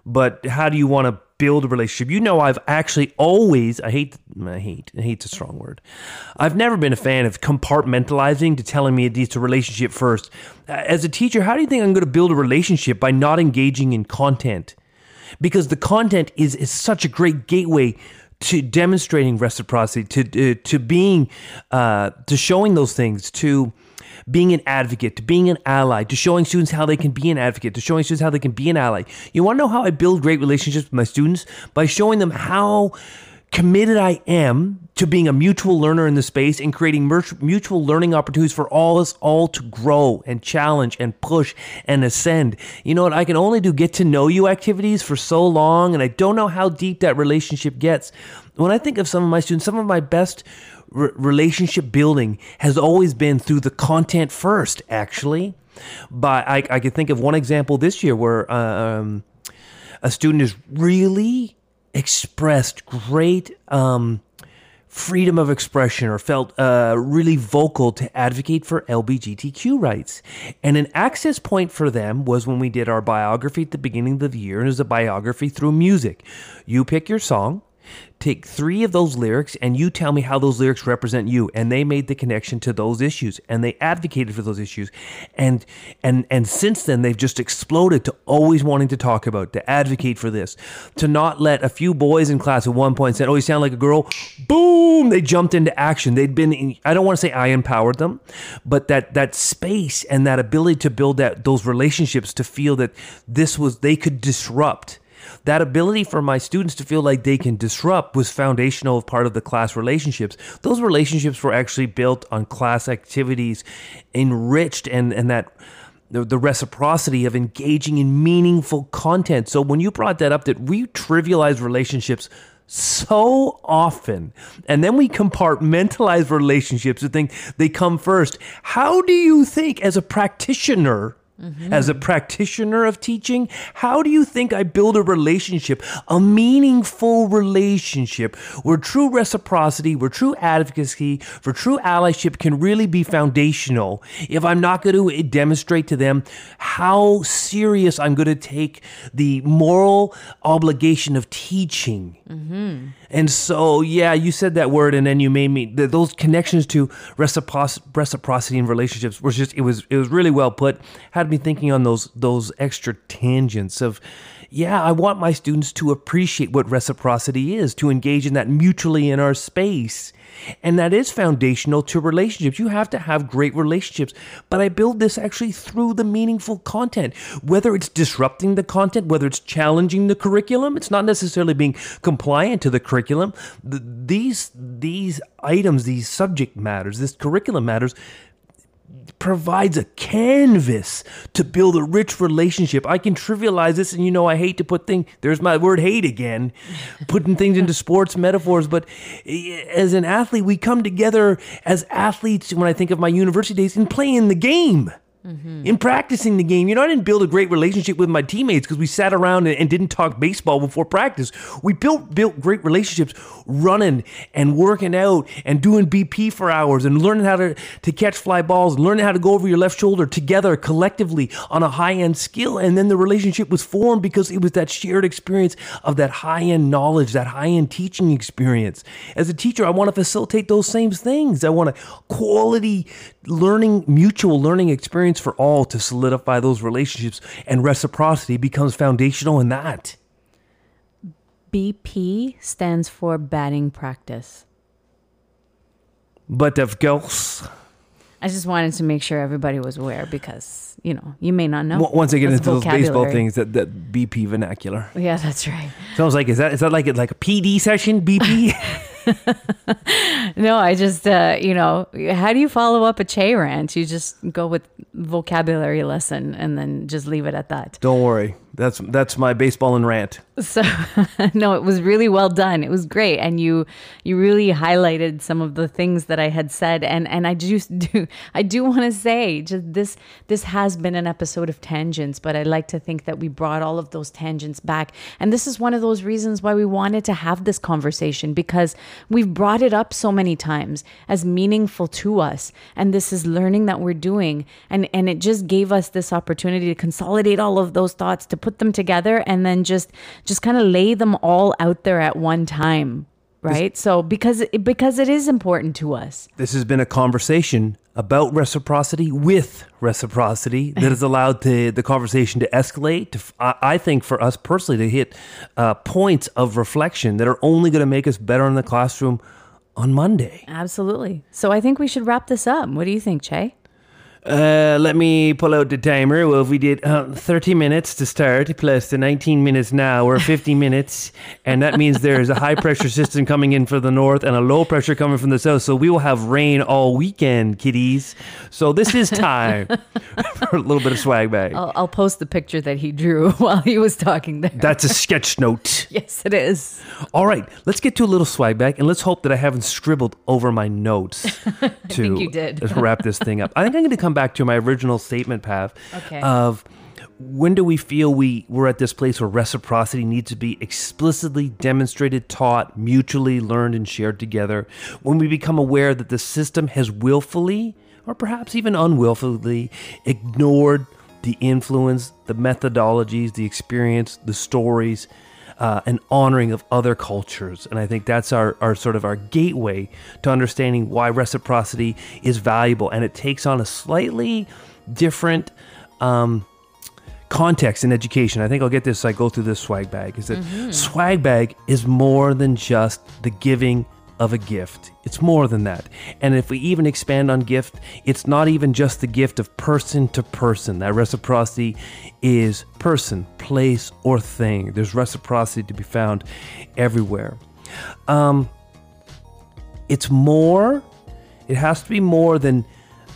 S3: But how do you want to build a relationship? You know, I've actually always, I hate, I hate, I hate's a strong word. I've never been a fan of compartmentalizing to telling me it needs a relationship first. As a teacher, how do you think I'm going to build a relationship by not engaging in content? Because the content is, is such a great gateway to demonstrating reciprocity, to uh, to being, uh, to showing those things, to being an advocate, to being an ally, to showing students how they can be an advocate, to showing students how they can be an ally. You want to know how I build great relationships with my students by showing them how committed I am to being a mutual learner in the space and creating mutual learning opportunities for all us all to grow and challenge and push and ascend. You know what? I can only do get to know you activities for so long, and I don't know how deep that relationship gets. When I think of some of my students, some of my best relationship building has always been through the content first, actually. But I, I could think of one example this year where um, a student has really expressed great um, freedom of expression or felt uh, really vocal to advocate for LGBTQ rights. And an access point for them was when we did our biography at the beginning of the year, and it was a biography through music. You pick your song, Take three of those lyrics and you tell me how those lyrics represent you. And they made the connection to those issues and they advocated for those issues. And and and since then they've just exploded to always wanting to talk about, to advocate for this, to not let a few boys in class at one point said, Oh, you sound like a girl. Boom! They jumped into action. They'd been in, I don't want to say I empowered them, but that that space and that ability to build that those relationships to feel that this was they could disrupt that ability for my students to feel like they can disrupt was foundational part of the class relationships. Those relationships were actually built on class activities, enriched, and, and that the, the reciprocity of engaging in meaningful content. So when you brought that up, that we trivialize relationships so often. And then we compartmentalize relationships and think they come first. How do you think, as a practitioner, Mm-hmm. As a practitioner of teaching, how do you think I build a relationship, a meaningful relationship where true reciprocity, where true advocacy, for true allyship can really be foundational if I'm not going to demonstrate to them how serious I'm going to take the moral obligation of teaching? Mm-hmm. And so, yeah, you said that word, and then you made me those connections to reciprocity in relationships was just it was it was really well put. Had me thinking on those those extra tangents of yeah, I want my students to appreciate what reciprocity is, to engage in that mutually in our space. And that is foundational to relationships. You have to have great relationships. But I build this actually through the meaningful content, whether it's disrupting the content, whether it's challenging the curriculum. It's not necessarily being compliant to the curriculum. The, these, these items, these subject matters, this curriculum matters provides a canvas to build a rich relationship. I can trivialize this, and you know, I hate to put things, there's my word hate again, putting things into sports metaphors. But eh, as an athlete, we come together as athletes, when I think of my university days, in playing the game. Mm-hmm. In practicing the game, you know, I didn't build a great relationship with my teammates because we sat around and, and, didn't talk baseball before practice. We built built great relationships running and working out and doing BP for hours and learning how to, to catch fly balls and learning how to go over your left shoulder together collectively on a high end skill. And then the relationship was formed because it was that shared experience of that high end knowledge, that high end teaching experience. As a teacher, I want to facilitate those same things. I want a quality learning, mutual learning experience for all to solidify those relationships, and reciprocity becomes foundational in that.
S4: BP stands for batting practice.
S3: But of course.
S4: I just wanted to make sure everybody was aware because, you know, you may not know.
S3: Once I get into those baseball things, that, that BP vernacular.
S4: Yeah, that's right.
S3: Sounds like, is that is that like, like a PD session, BP?
S4: no, I just, uh, you know, how do you follow up a Chey rant? You just go with vocabulary lesson and then just leave it at that.
S3: Don't worry. That's that's my baseball and rant.
S4: So no, it was really well done. It was great, and you you really highlighted some of the things that I had said, and and I just do I do want to say just this this has been an episode of tangents, but I like to think that we brought all of those tangents back, and this is one of those reasons why we wanted to have this conversation because we've brought it up so many times as meaningful to us, and this is learning that we're doing, and and it just gave us this opportunity to consolidate all of those thoughts to put them together and then just just kind of lay them all out there at one time right? This, so because because it is important to us.
S3: This has been a conversation about reciprocity with reciprocity that has allowed the, the conversation to escalate to, I think for us personally to hit uh, points of reflection that are only going to make us better in the classroom on monday.
S4: Absolutely. So i think we should wrap this up. What do you think Chey
S3: uh, let me pull out the timer. Well, if we did uh, 30 minutes to start, plus the 19 minutes now, or 50 minutes, and that means there's a high pressure system coming in from the north and a low pressure coming from the south. So we will have rain all weekend, kiddies. So this is time for a little bit of swag bag.
S4: I'll, I'll post the picture that he drew while he was talking there.
S3: That's a sketch note.
S4: yes, it is.
S3: All right, let's get to a little swag bag, and let's hope that I haven't scribbled over my notes
S4: to
S3: wrap this thing up. I think I'm going to come back to my original statement, Pav, okay. of when do we feel we, we're at this place where reciprocity needs to be explicitly demonstrated, taught, mutually learned, and shared together? When we become aware that the system has willfully, or perhaps even unwillfully, ignored the influence, the methodologies, the experience, the stories, uh, an honoring of other cultures. And I think that's our, our sort of our gateway to understanding why reciprocity is valuable. And it takes on a slightly different um, context in education. I think I'll get this. I go through this swag bag. Is that mm-hmm. swag bag is more than just the giving of a gift. It's more than that. And if we even expand on gift, it's not even just the gift of person to person. That reciprocity is person, place, or thing. There's reciprocity to be found everywhere. Um, it's more, it has to be more than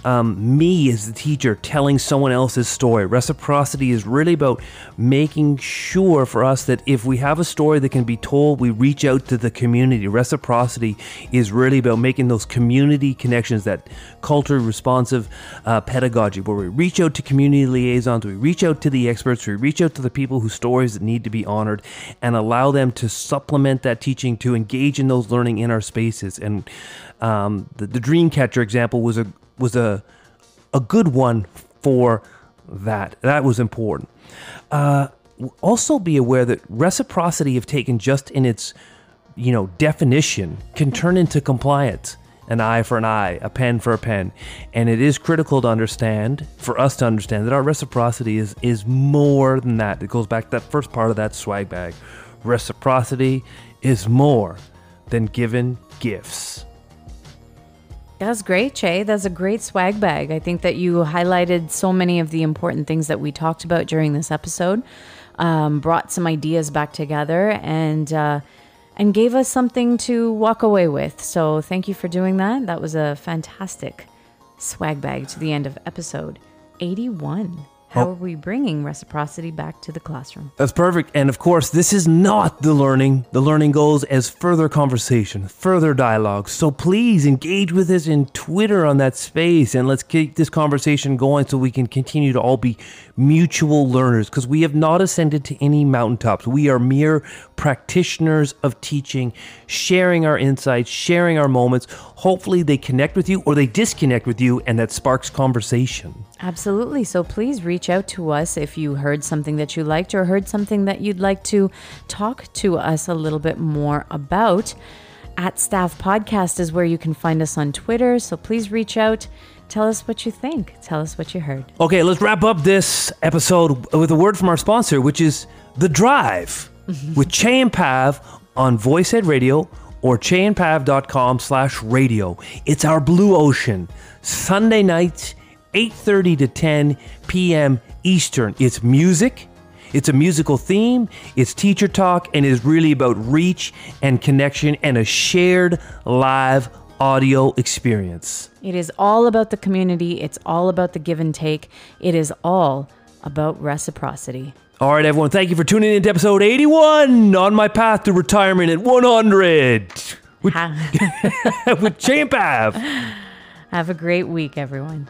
S3: um, me as the teacher telling someone else's story. Reciprocity is really about making sure for us that if we have a story that can be told, we reach out to the community. Reciprocity is really about making those community connections, that culturally responsive uh, pedagogy, where we reach out to community liaisons, we reach out to the experts, we reach out to the people whose stories need to be honored, and allow them to supplement that teaching to engage in those learning in our spaces. And um, the, the Dreamcatcher example was a was a a good one for that. That was important. Uh, also, be aware that reciprocity, if taken just in its you know definition, can turn into compliance. an eye for an eye, a pen for a pen. And it is critical to understand, for us to understand, that our reciprocity is, is more than that. It goes back to that first part of that swag bag. Reciprocity is more than given gifts.
S4: That's great, Chey. That's a great swag bag. I think that you highlighted so many of the important things that we talked about during this episode, um, brought some ideas back together, and uh, and gave us something to walk away with. So thank you for doing that. That was a fantastic swag bag to the end of episode 81. How are we bringing reciprocity back to the classroom?
S3: That's perfect. And of course, this is not the learning. The learning goes as further conversation, further dialogue. So please engage with us in Twitter on that space and let's keep this conversation going so we can continue to all be mutual learners because we have not ascended to any mountaintops. We are mere practitioners of teaching, sharing our insights, sharing our moments. Hopefully, they connect with you or they disconnect with you and that sparks conversation.
S4: Absolutely. So please reach out to us if you heard something that you liked or heard something that you'd like to talk to us a little bit more about. At Staff Podcast is where you can find us on Twitter. So please reach out. Tell us what you think. Tell us what you heard.
S3: Okay, let's wrap up this episode with a word from our sponsor, which is The Drive with Chey and Pav on VoicEd Radio or cheyandpav.com slash radio. It's our blue ocean. Sunday nights, 8.30 to 10 p.m. Eastern. It's music. It's a musical theme, it's teacher talk, and is really about reach and connection and a shared live audio experience.
S4: It is all about the community, it's all about the give and take, it is all about reciprocity.
S3: All right, everyone, thank you for tuning in to episode 81 on my path to retirement at 100 with, with Champ Pav.
S4: Have a great week, everyone.